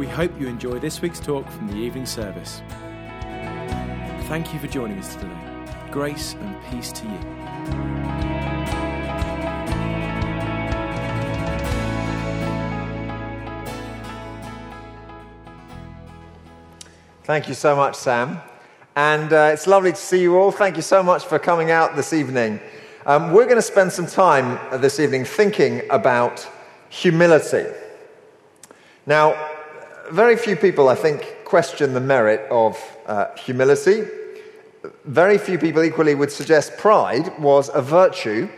We hope you enjoy this week's talk from the evening service. Thank you for joining us today. Grace and peace to you. Thank you so much, Sam. And uh, it's lovely to see you all. Thank you so much for coming out this evening. Um, we're going to spend some time this evening thinking about humility. Now, very few people, I think, question the merit of uh, humility. Very few people equally would suggest pride was a virtue.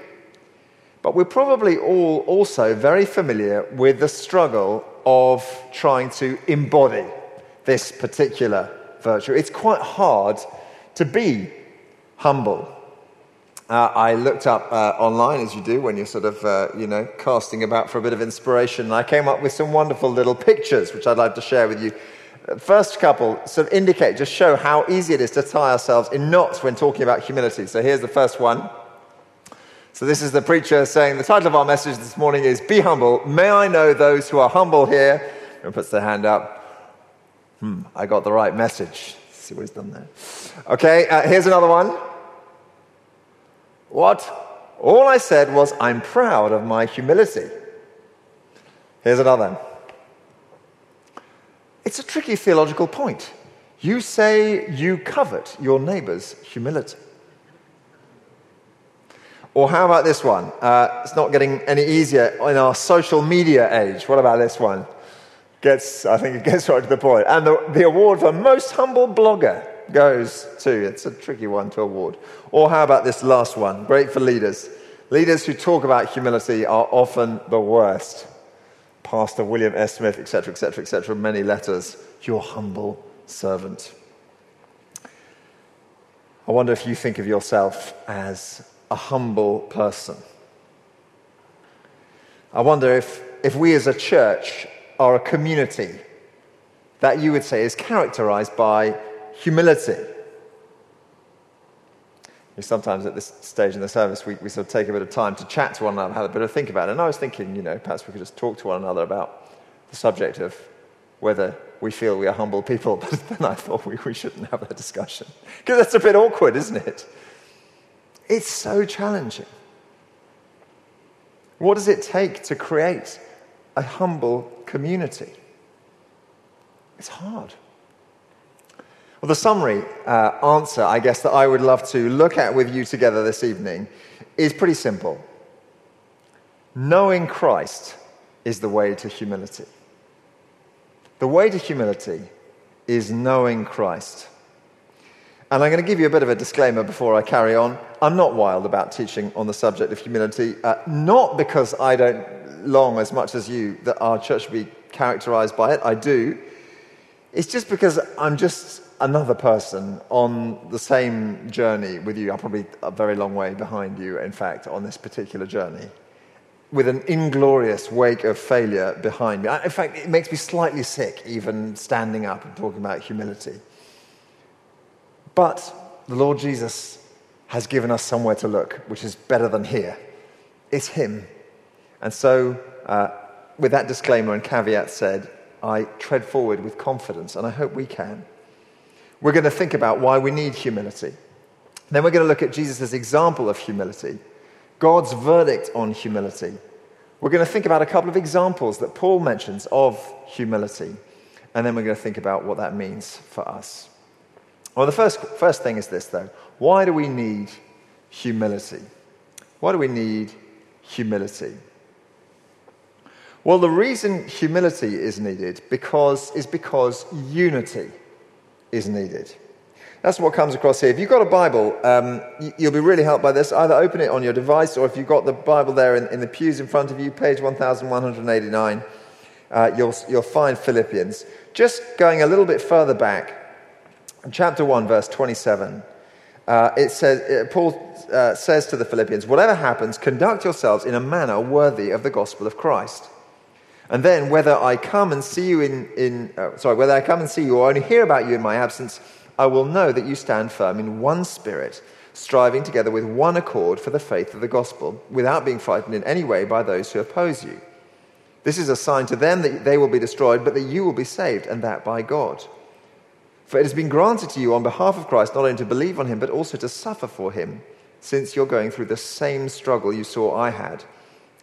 But we're probably all also very familiar with the struggle of trying to embody this particular virtue. It's quite hard to be humble. Uh, I looked up uh, online, as you do when you're sort of, uh, you know, casting about for a bit of inspiration, and I came up with some wonderful little pictures, which I'd like to share with you. First couple sort of indicate, just show how easy it is to tie ourselves in knots when talking about humility. So here's the first one. So this is the preacher saying, the title of our message this morning is Be Humble. May I know those who are humble here? And puts their hand up. Hmm, I got the right message. Let's see what he's done there. Okay, uh, here's another one. What? All I said was, I'm proud of my humility. Here's another. It's a tricky theological point. You say you covet your neighbor's humility. Or how about this one? Uh, it's not getting any easier in our social media age. What about this one? Gets, I think it gets right to the point. And the, the award for most humble blogger goes to, it's a tricky one to award. Or how about this last one? Great for leaders. Leaders who talk about humility are often the worst. Pastor William S. Smith, etc., etc., etc., many letters. Your humble servant. I wonder if you think of yourself as a humble person. I wonder if, if we as a church are a community that you would say is characterized by humility. Sometimes at this stage in the service, we, we sort of take a bit of time to chat to one another, have a bit of think about it. And I was thinking, you know, perhaps we could just talk to one another about the subject of whether we feel we are humble people. But then I thought we, we shouldn't have that discussion. Because that's a bit awkward, isn't it? It's so challenging. What does it take to create a humble community? It's hard. Well, the summary uh, answer, I guess, that I would love to look at with you together this evening is pretty simple. Knowing Christ is the way to humility. The way to humility is knowing Christ. And I'm going to give you a bit of a disclaimer before I carry on. I'm not wild about teaching on the subject of humility, uh, not because I don't long as much as you that our church be characterized by it. I do. It's just because I'm just another person on the same journey with you. I'm probably a very long way behind you, in fact, on this particular journey, with an inglorious wake of failure behind me. In fact, it makes me slightly sick even standing up and talking about humility. But the Lord Jesus has given us somewhere to look, which is better than here. It's Him. And so, uh, with that disclaimer and caveat said, I tread forward with confidence, and I hope we can. We're going to think about why we need humility. Then we're going to look at Jesus' example of humility, God's verdict on humility. We're going to think about a couple of examples that Paul mentions of humility. And then we're going to think about what that means for us. Well, the first, first thing is this, though. Why do we need humility? Why do we need humility? Well, the reason humility is needed because, is because unity is needed. That's what comes across here. If you've got a Bible, um, you'll be really helped by this. Either open it on your device, or if you've got the Bible there in, in the pews in front of you, page 1189, uh, you'll, you'll find Philippians. Just going a little bit further back, chapter 1, verse 27, uh, it says, uh, Paul uh, says to the Philippians, Whatever happens, conduct yourselves in a manner worthy of the gospel of Christ. And then, whether I come and see you in, in uh, sorry, whether I come and see you or only hear about you in my absence, I will know that you stand firm in one spirit, striving together with one accord for the faith of the gospel, without being frightened in any way by those who oppose you. This is a sign to them that they will be destroyed, but that you will be saved, and that by God. For it has been granted to you on behalf of Christ not only to believe on him, but also to suffer for him, since you're going through the same struggle you saw I had,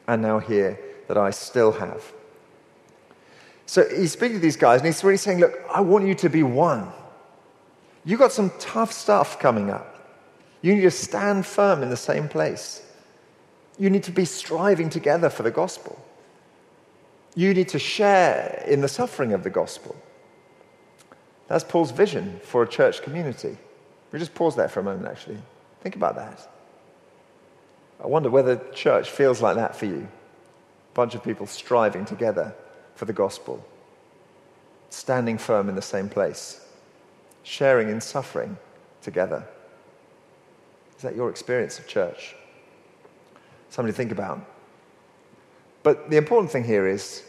and now hear that I still have. So he's speaking to these guys, and he's really saying, Look, I want you to be one. You've got some tough stuff coming up. You need to stand firm in the same place. You need to be striving together for the gospel. You need to share in the suffering of the gospel. That's Paul's vision for a church community. We just pause there for a moment, actually. Think about that. I wonder whether church feels like that for you. A bunch of people striving together for the gospel, standing firm in the same place, sharing in suffering together. Is that your experience of church? Something to think about. But the important thing here is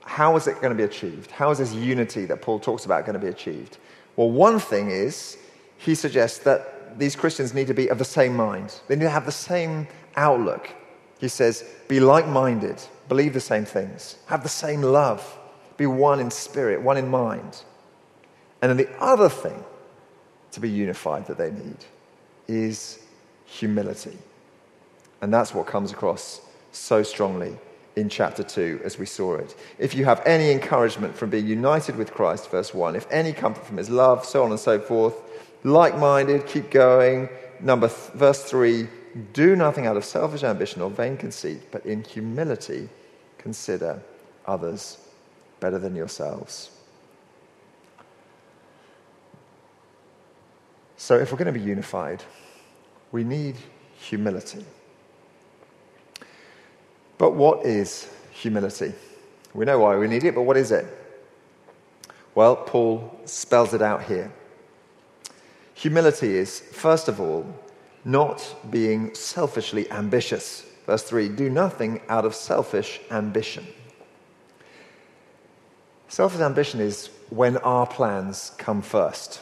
how is it going to be achieved? How is this unity that Paul talks about going to be achieved? Well, one thing is he suggests that these Christians need to be of the same mind, they need to have the same outlook. He says, be like minded, believe the same things, have the same love, be one in spirit, one in mind. And then the other thing to be unified that they need is humility. And that's what comes across so strongly in chapter 2 as we saw it. If you have any encouragement from being united with Christ, verse 1, if any comfort from his love, so on and so forth, like minded, keep going. Number th- verse 3, do nothing out of selfish ambition or vain conceit, but in humility consider others better than yourselves. So, if we're going to be unified, we need humility. But what is humility? We know why we need it, but what is it? Well, Paul spells it out here. Humility is, first of all, not being selfishly ambitious. Verse 3 do nothing out of selfish ambition. Selfish ambition is when our plans come first.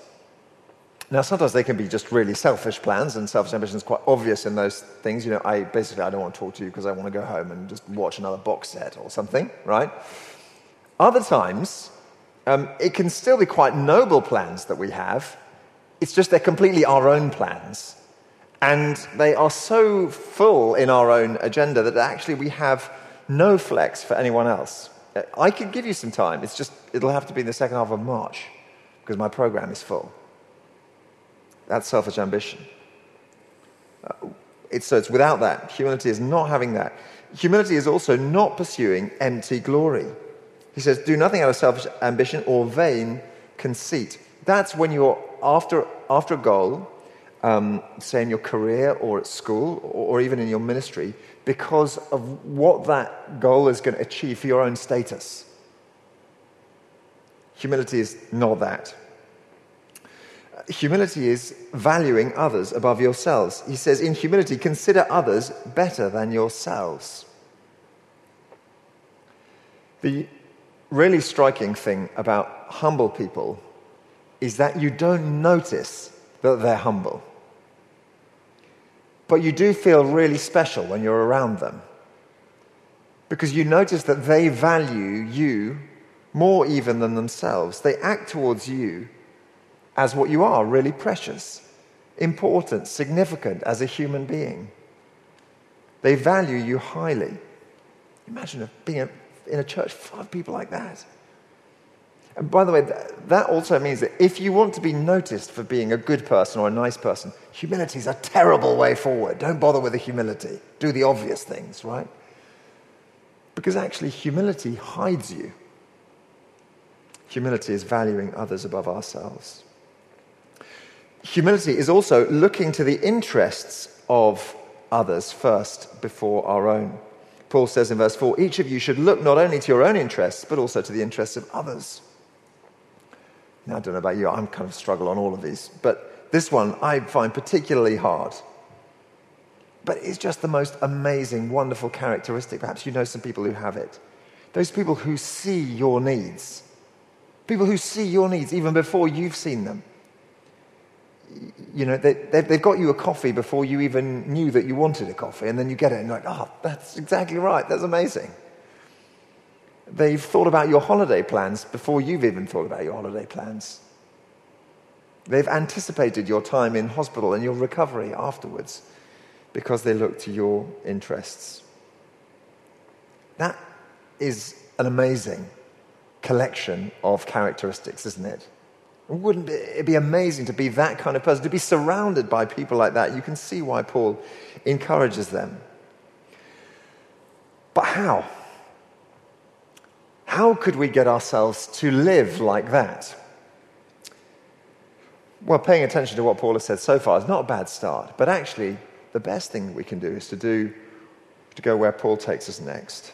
Now, sometimes they can be just really selfish plans, and selfish ambition is quite obvious in those things. You know, I basically I don't want to talk to you because I want to go home and just watch another box set or something, right? Other times, um, it can still be quite noble plans that we have. It's just they're completely our own plans, and they are so full in our own agenda that actually we have no flex for anyone else. I could give you some time. It's just it'll have to be in the second half of March because my program is full. That's selfish ambition. Uh, it's, so it's without that. Humility is not having that. Humility is also not pursuing empty glory. He says, Do nothing out of selfish ambition or vain conceit. That's when you're after, after a goal, um, say in your career or at school or, or even in your ministry, because of what that goal is going to achieve for your own status. Humility is not that. Humility is valuing others above yourselves. He says, in humility, consider others better than yourselves. The really striking thing about humble people is that you don't notice that they're humble. But you do feel really special when you're around them. Because you notice that they value you more even than themselves. They act towards you as what you are really precious, important, significant as a human being. They value you highly. Imagine being in a church full of people like that. And by the way, that also means that if you want to be noticed for being a good person or a nice person, humility is a terrible way forward. Don't bother with the humility. Do the obvious things, right? Because actually, humility hides you. Humility is valuing others above ourselves. Humility is also looking to the interests of others first before our own. Paul says in verse 4 each of you should look not only to your own interests, but also to the interests of others. Now, I don't know about you, I'm kind of struggle on all of these, but this one I find particularly hard. But it's just the most amazing, wonderful characteristic. Perhaps you know some people who have it. Those people who see your needs. People who see your needs even before you've seen them. You know, they, have got you a coffee before you even knew that you wanted a coffee, and then you get it and you're like, oh, that's exactly right. That's amazing. They've thought about your holiday plans before you've even thought about your holiday plans. They've anticipated your time in hospital and your recovery afterwards because they look to your interests. That is an amazing collection of characteristics, isn't it? Wouldn't it be amazing to be that kind of person, to be surrounded by people like that? You can see why Paul encourages them. But how? How could we get ourselves to live like that? Well, paying attention to what Paul has said so far is not a bad start, but actually, the best thing we can do is to do to go where Paul takes us next.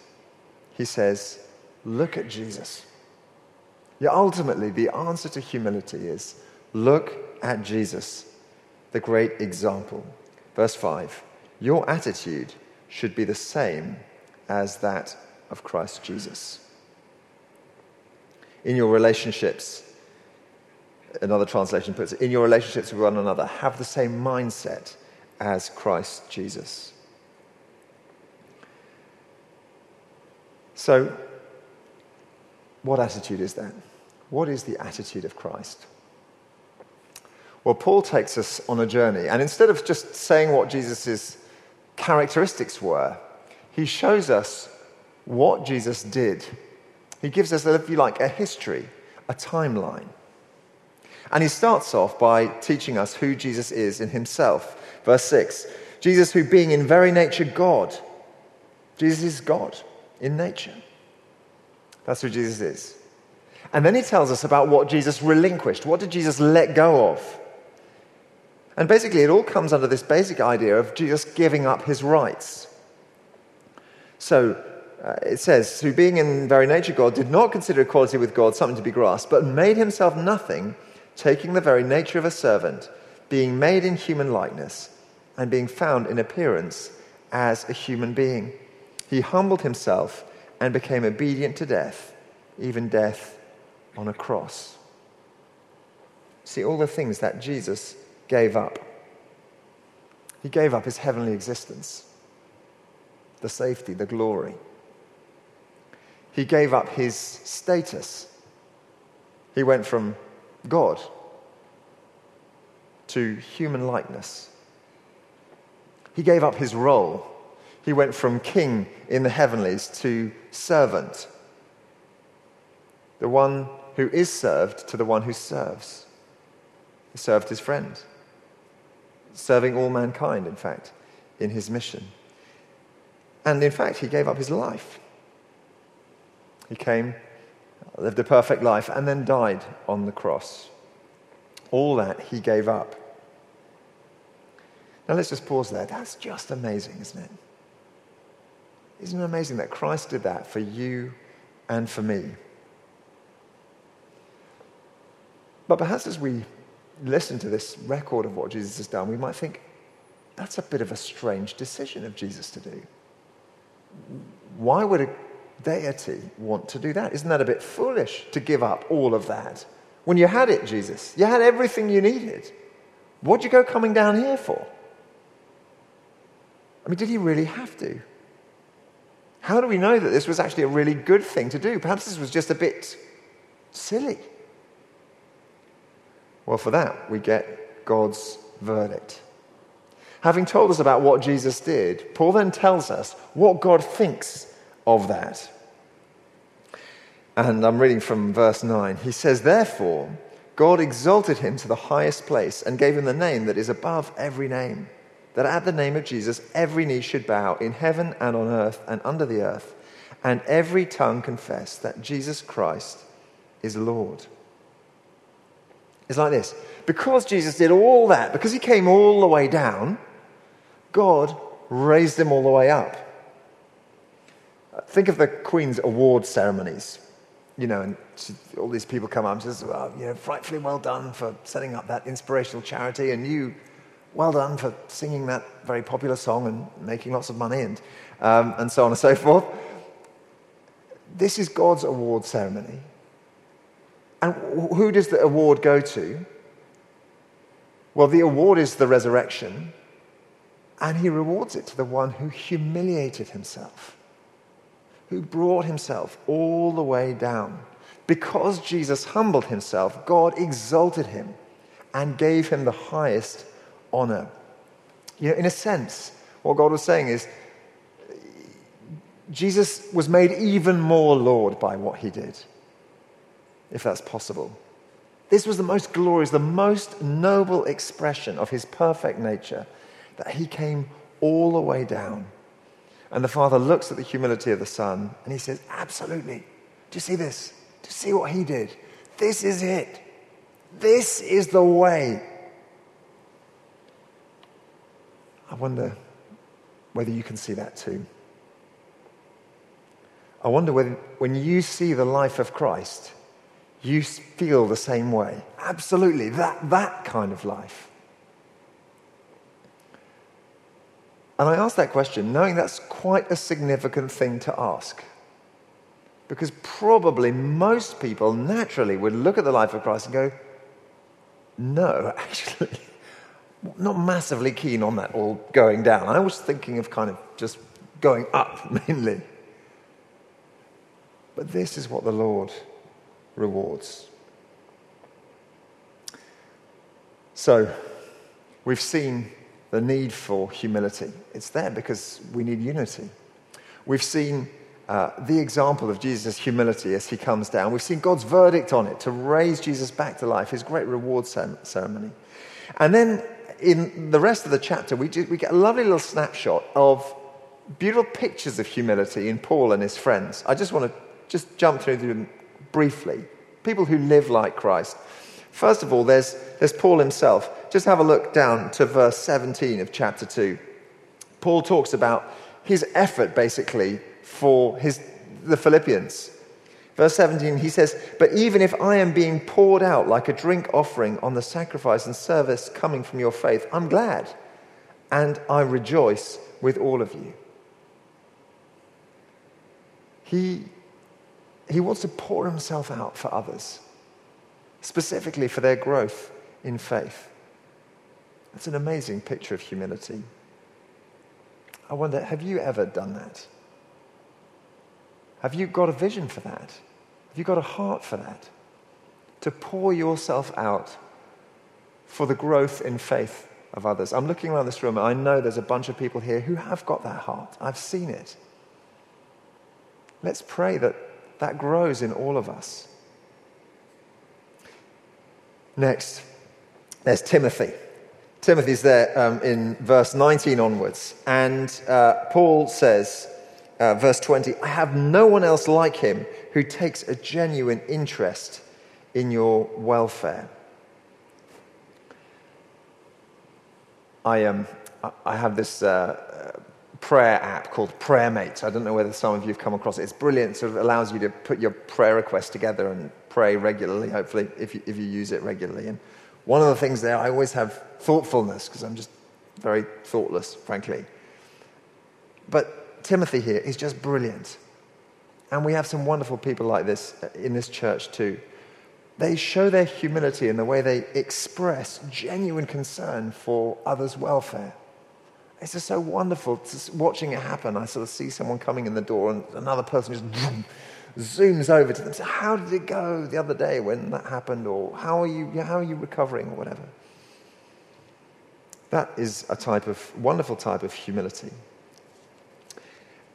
He says, Look at Jesus. Yeah, ultimately, the answer to humility is look at Jesus, the great example. Verse 5 Your attitude should be the same as that of Christ Jesus in your relationships, another translation puts it, in your relationships with one another, have the same mindset as Christ Jesus. So, what attitude is that? What is the attitude of Christ? Well, Paul takes us on a journey, and instead of just saying what Jesus' characteristics were, he shows us what Jesus did he gives us, if you like, a history, a timeline. And he starts off by teaching us who Jesus is in himself. Verse 6 Jesus, who being in very nature God, Jesus is God in nature. That's who Jesus is. And then he tells us about what Jesus relinquished. What did Jesus let go of? And basically, it all comes under this basic idea of Jesus giving up his rights. So, uh, it says, who being in very nature God, did not consider equality with God something to be grasped, but made himself nothing, taking the very nature of a servant, being made in human likeness, and being found in appearance as a human being. He humbled himself and became obedient to death, even death on a cross. See, all the things that Jesus gave up. He gave up his heavenly existence, the safety, the glory he gave up his status. He went from God to human likeness. He gave up his role. He went from king in the heavenlies to servant. The one who is served to the one who serves. He served his friend, serving all mankind, in fact, in his mission. And in fact, he gave up his life. He came, lived a perfect life, and then died on the cross. All that he gave up. Now let's just pause there. That's just amazing, isn't it? Isn't it amazing that Christ did that for you and for me? But perhaps as we listen to this record of what Jesus has done, we might think, that's a bit of a strange decision of Jesus to do. Why would a deity uh, want to do that? Isn't that a bit foolish to give up all of that? When you had it, Jesus, you had everything you needed. What'd you go coming down here for? I mean, did he really have to? How do we know that this was actually a really good thing to do? Perhaps this was just a bit silly. Well, for that, we get God's verdict. Having told us about what Jesus did, Paul then tells us what God thinks of that. And I'm reading from verse 9. He says, Therefore, God exalted him to the highest place and gave him the name that is above every name, that at the name of Jesus every knee should bow in heaven and on earth and under the earth, and every tongue confess that Jesus Christ is Lord. It's like this because Jesus did all that, because he came all the way down, God raised him all the way up. Think of the Queen's award ceremonies. you know, and she, all these people come up and says, well, you know, frightfully well done for setting up that inspirational charity, and you, well done for singing that very popular song and making lots of money, and, um, and so on and so forth. This is God's award ceremony. And who does the award go to? Well, the award is the resurrection, and he rewards it to the one who humiliated himself who brought himself all the way down. Because Jesus humbled himself, God exalted him and gave him the highest honor. You know, in a sense, what God was saying is Jesus was made even more Lord by what he did, if that's possible. This was the most glorious, the most noble expression of his perfect nature that he came all the way down and the Father looks at the humility of the Son and he says, Absolutely. Do you see this? Do you see what he did? This is it. This is the way. I wonder whether you can see that too. I wonder whether when you see the life of Christ, you feel the same way. Absolutely, that, that kind of life. And I ask that question knowing that's quite a significant thing to ask. Because probably most people naturally would look at the life of Christ and go, no, actually, not massively keen on that all going down. I was thinking of kind of just going up mainly. But this is what the Lord rewards. So, we've seen the need for humility. It's there because we need unity. We've seen uh, the example of Jesus' humility as he comes down. We've seen God's verdict on it to raise Jesus back to life, his great reward ceremony. And then in the rest of the chapter, we, do, we get a lovely little snapshot of beautiful pictures of humility in Paul and his friends. I just want to just jump through them briefly. People who live like Christ. First of all, there's, there's Paul himself. Just have a look down to verse 17 of chapter 2. Paul talks about his effort, basically, for his, the Philippians. Verse 17, he says, But even if I am being poured out like a drink offering on the sacrifice and service coming from your faith, I'm glad, and I rejoice with all of you. He, he wants to pour himself out for others specifically for their growth in faith. That's an amazing picture of humility. I wonder, have you ever done that? Have you got a vision for that? Have you got a heart for that? To pour yourself out for the growth in faith of others. I'm looking around this room and I know there's a bunch of people here who have got that heart. I've seen it. Let's pray that that grows in all of us. Next, there's Timothy. Timothy's there um, in verse 19 onwards. And uh, Paul says, uh, verse 20, I have no one else like him who takes a genuine interest in your welfare. I, um, I have this uh, prayer app called PrayerMate. I don't know whether some of you have come across it. It's brilliant. Sort of allows you to put your prayer requests together and pray regularly, hopefully, if you, if you use it regularly. And one of the things there, I always have thoughtfulness because I'm just very thoughtless, frankly. But Timothy here is just brilliant. And we have some wonderful people like this uh, in this church too. They show their humility in the way they express genuine concern for others' welfare. It's just so wonderful just watching it happen. I sort of see someone coming in the door and another person just zooms over to them. So, how did it go the other day when that happened? Or how are you, how are you recovering? Or whatever. That is a type of wonderful type of humility.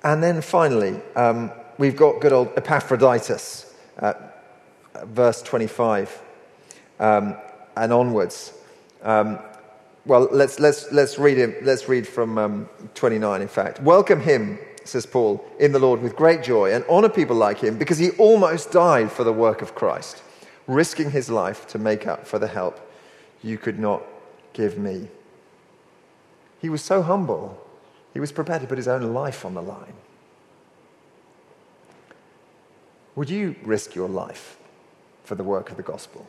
And then finally, um, we've got good old Epaphroditus, uh, verse 25 um, and onwards. Um, well, let's, let's, let's, read, him, let's read from um, 29, in fact. Welcome him says Paul, in the Lord with great joy and honor people like him because he almost died for the work of Christ, risking his life to make up for the help you could not give me. He was so humble, he was prepared to put his own life on the line. Would you risk your life for the work of the gospel?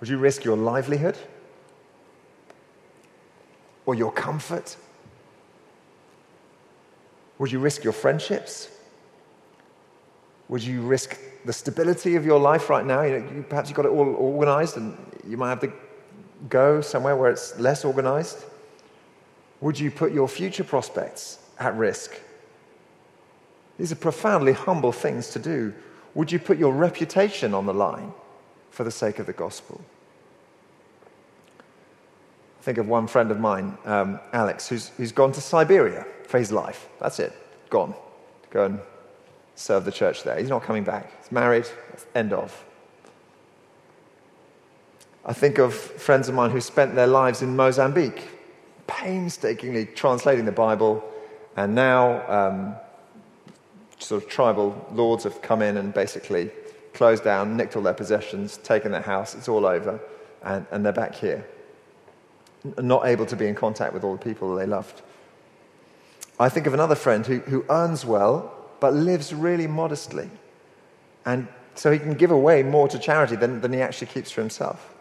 Would you risk your livelihood? Or your comfort? Would you risk your friendships? Would you risk the stability of your life right now? You know, you, perhaps you've got it all organized and you might have to go somewhere where it's less organized. Would you put your future prospects at risk? These are profoundly humble things to do. Would you put your reputation on the line for the sake of the gospel? I think of one friend of mine, um, Alex, who's, who's gone to Siberia for his life. That's it, gone. Go and serve the church there. He's not coming back. He's married, end of. I think of friends of mine who spent their lives in Mozambique, painstakingly translating the Bible, and now um, sort of tribal lords have come in and basically closed down, nicked all their possessions, taken their house, it's all over, and, and they're back here not able to be in contact with all the people that they loved. I think of another friend who, who earns well but lives really modestly. And so he can give away more to charity than, than he actually keeps for himself.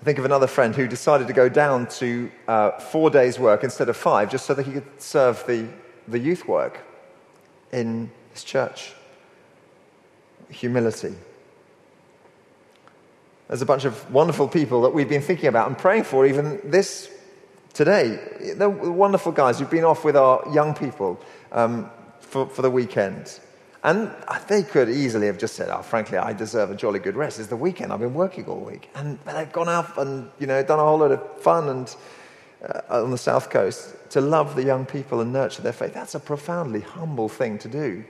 I think of another friend who decided to go down to uh, four days' work instead of five just so that he could serve the, the youth work in his church. Humility. There's a bunch of wonderful people that we've been thinking about and praying for even this today. They're wonderful guys who've been off with our young people um, for, for the weekend. And they could easily have just said, oh, frankly, I deserve a jolly good rest. It's the weekend. I've been working all week. And they've gone out and, you know, done a whole lot of fun and, uh, on the South Coast to love the young people and nurture their faith. That's a profoundly humble thing to do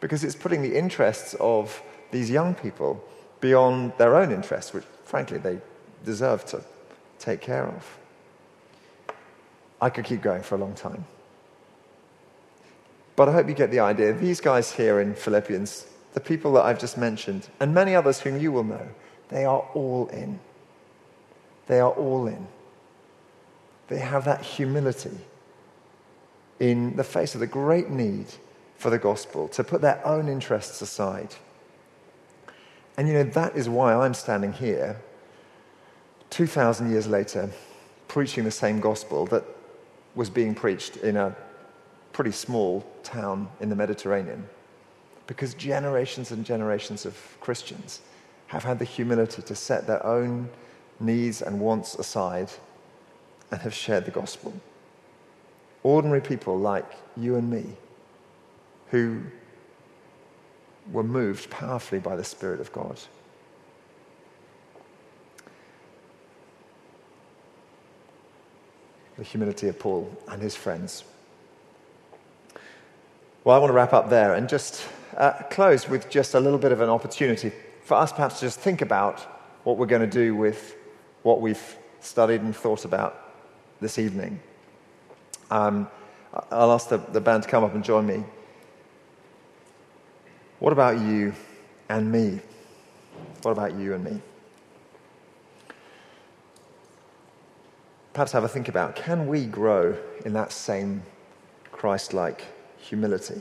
because it's putting the interests of these young people beyond their own interests, which frankly they deserve to take care of. I could keep going for a long time. But I hope you get the idea. These guys here in Philippians, the people that I've just mentioned, and many others whom you will know, they are all in. They are all in. They have that humility in the face of the great need for the gospel to put their own interests aside and you know, that is why I'm standing here 2,000 years later, preaching the same gospel that was being preached in a pretty small town in the Mediterranean. Because generations and generations of Christians have had the humility to set their own needs and wants aside and have shared the gospel. Ordinary people like you and me who were moved powerfully by the Spirit of God. The humility of Paul and his friends. Well, I want to wrap up there and just uh, close with just a little bit of an opportunity for us perhaps to just think about what we're going to do with what we've studied and thought about this evening. Um, I'll ask the, the band to come up and join me. What about you and me? What about you and me? Perhaps have a think about can we grow in that same Christ like humility?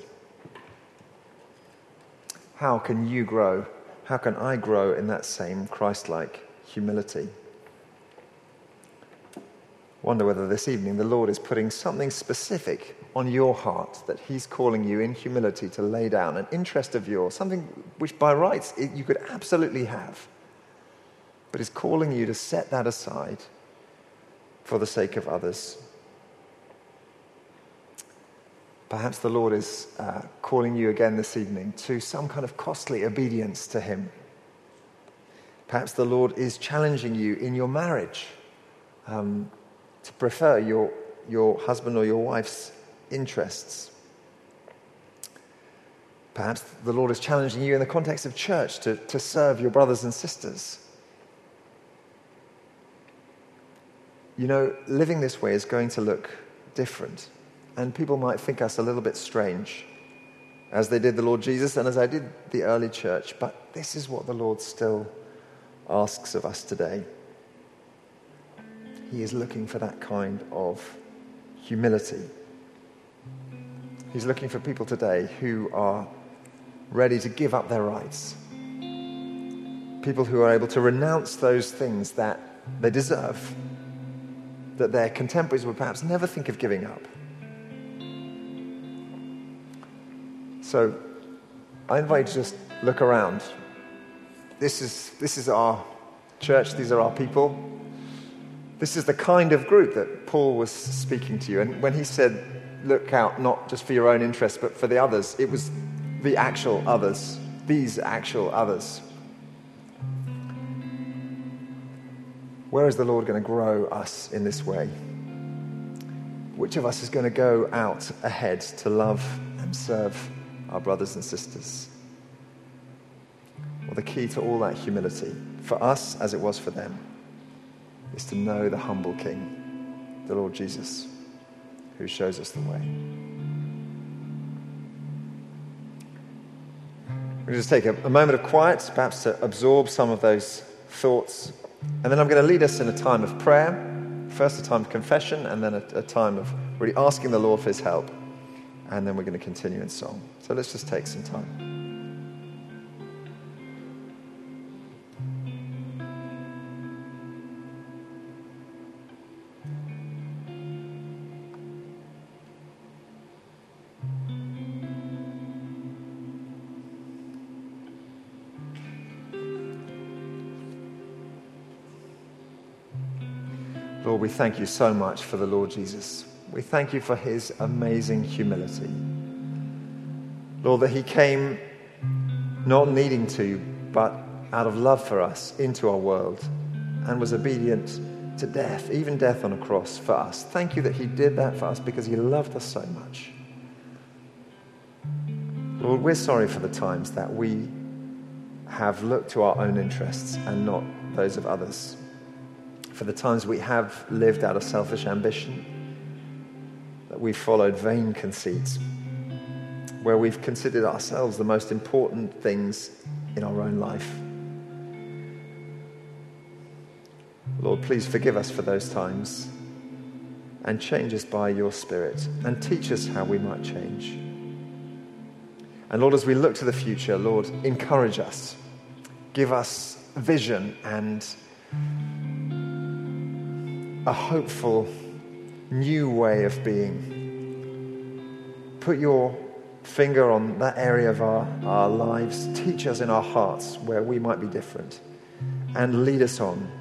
How can you grow? How can I grow in that same Christ like humility? Wonder whether this evening the Lord is putting something specific on your heart that He's calling you in humility to lay down, an interest of yours, something which by rights you could absolutely have, but is calling you to set that aside for the sake of others. Perhaps the Lord is uh, calling you again this evening to some kind of costly obedience to Him. Perhaps the Lord is challenging you in your marriage um, to prefer your, your husband or your wife's interests. Perhaps the Lord is challenging you in the context of church to, to serve your brothers and sisters. You know, living this way is going to look different, and people might think us a little bit strange, as they did the Lord Jesus and as I did the early church, but this is what the Lord still asks of us today. He is looking for that kind of humility. He's looking for people today who are ready to give up their rights. People who are able to renounce those things that they deserve, that their contemporaries would perhaps never think of giving up. So I invite you to just look around. This is, this is our church, these are our people. This is the kind of group that Paul was speaking to you. And when he said, look out not just for your own interests, but for the others, it was the actual others, these actual others. Where is the Lord going to grow us in this way? Which of us is going to go out ahead to love and serve our brothers and sisters? Well, the key to all that humility, for us as it was for them, is to know the humble King, the Lord Jesus, who shows us the way. We'll just take a, a moment of quiet, perhaps to absorb some of those thoughts. And then I'm going to lead us in a time of prayer. First, a time of confession, and then a, a time of really asking the Lord for his help. And then we're going to continue in song. So let's just take some time. Lord, we thank you so much for the Lord Jesus. We thank you for his amazing humility. Lord, that he came not needing to, but out of love for us into our world and was obedient to death, even death on a cross for us. Thank you that he did that for us because he loved us so much. Lord, we're sorry for the times that we have looked to our own interests and not those of others for the times we have lived out of selfish ambition, that we've followed vain conceits, where we've considered ourselves the most important things in our own life. Lord, please forgive us for those times and change us by your Spirit and teach us how we might change. And Lord, as we look to the future, Lord, encourage us, give us vision and a hopeful new way of being. Put your finger on that area of our, our lives. Teach us in our hearts where we might be different and lead us on.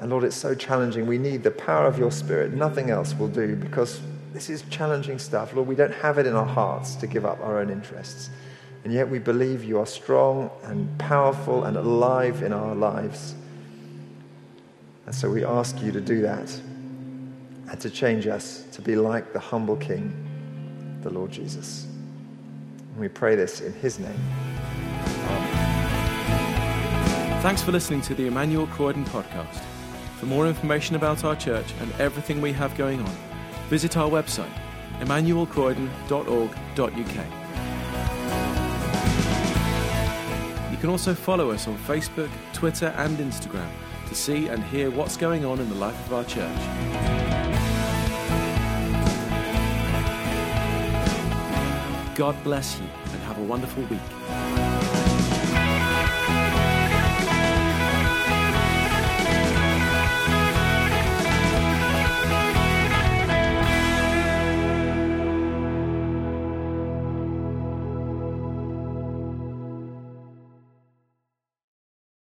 And Lord, it's so challenging. We need the power of your Spirit. Nothing else will do because this is challenging stuff. Lord, we don't have it in our hearts to give up our own interests. And yet we believe you are strong and powerful and alive in our lives. And so we ask you to do that and to change us to be like the humble King, the Lord Jesus. And we pray this in his name. Thanks for listening to the Emmanuel Croydon podcast. For more information about our church and everything we have going on, visit our website, emmanuelcroydon.org.uk. You can also follow us on Facebook, Twitter, and Instagram to see and hear what's going on in the life of our church. God bless you and have a wonderful week.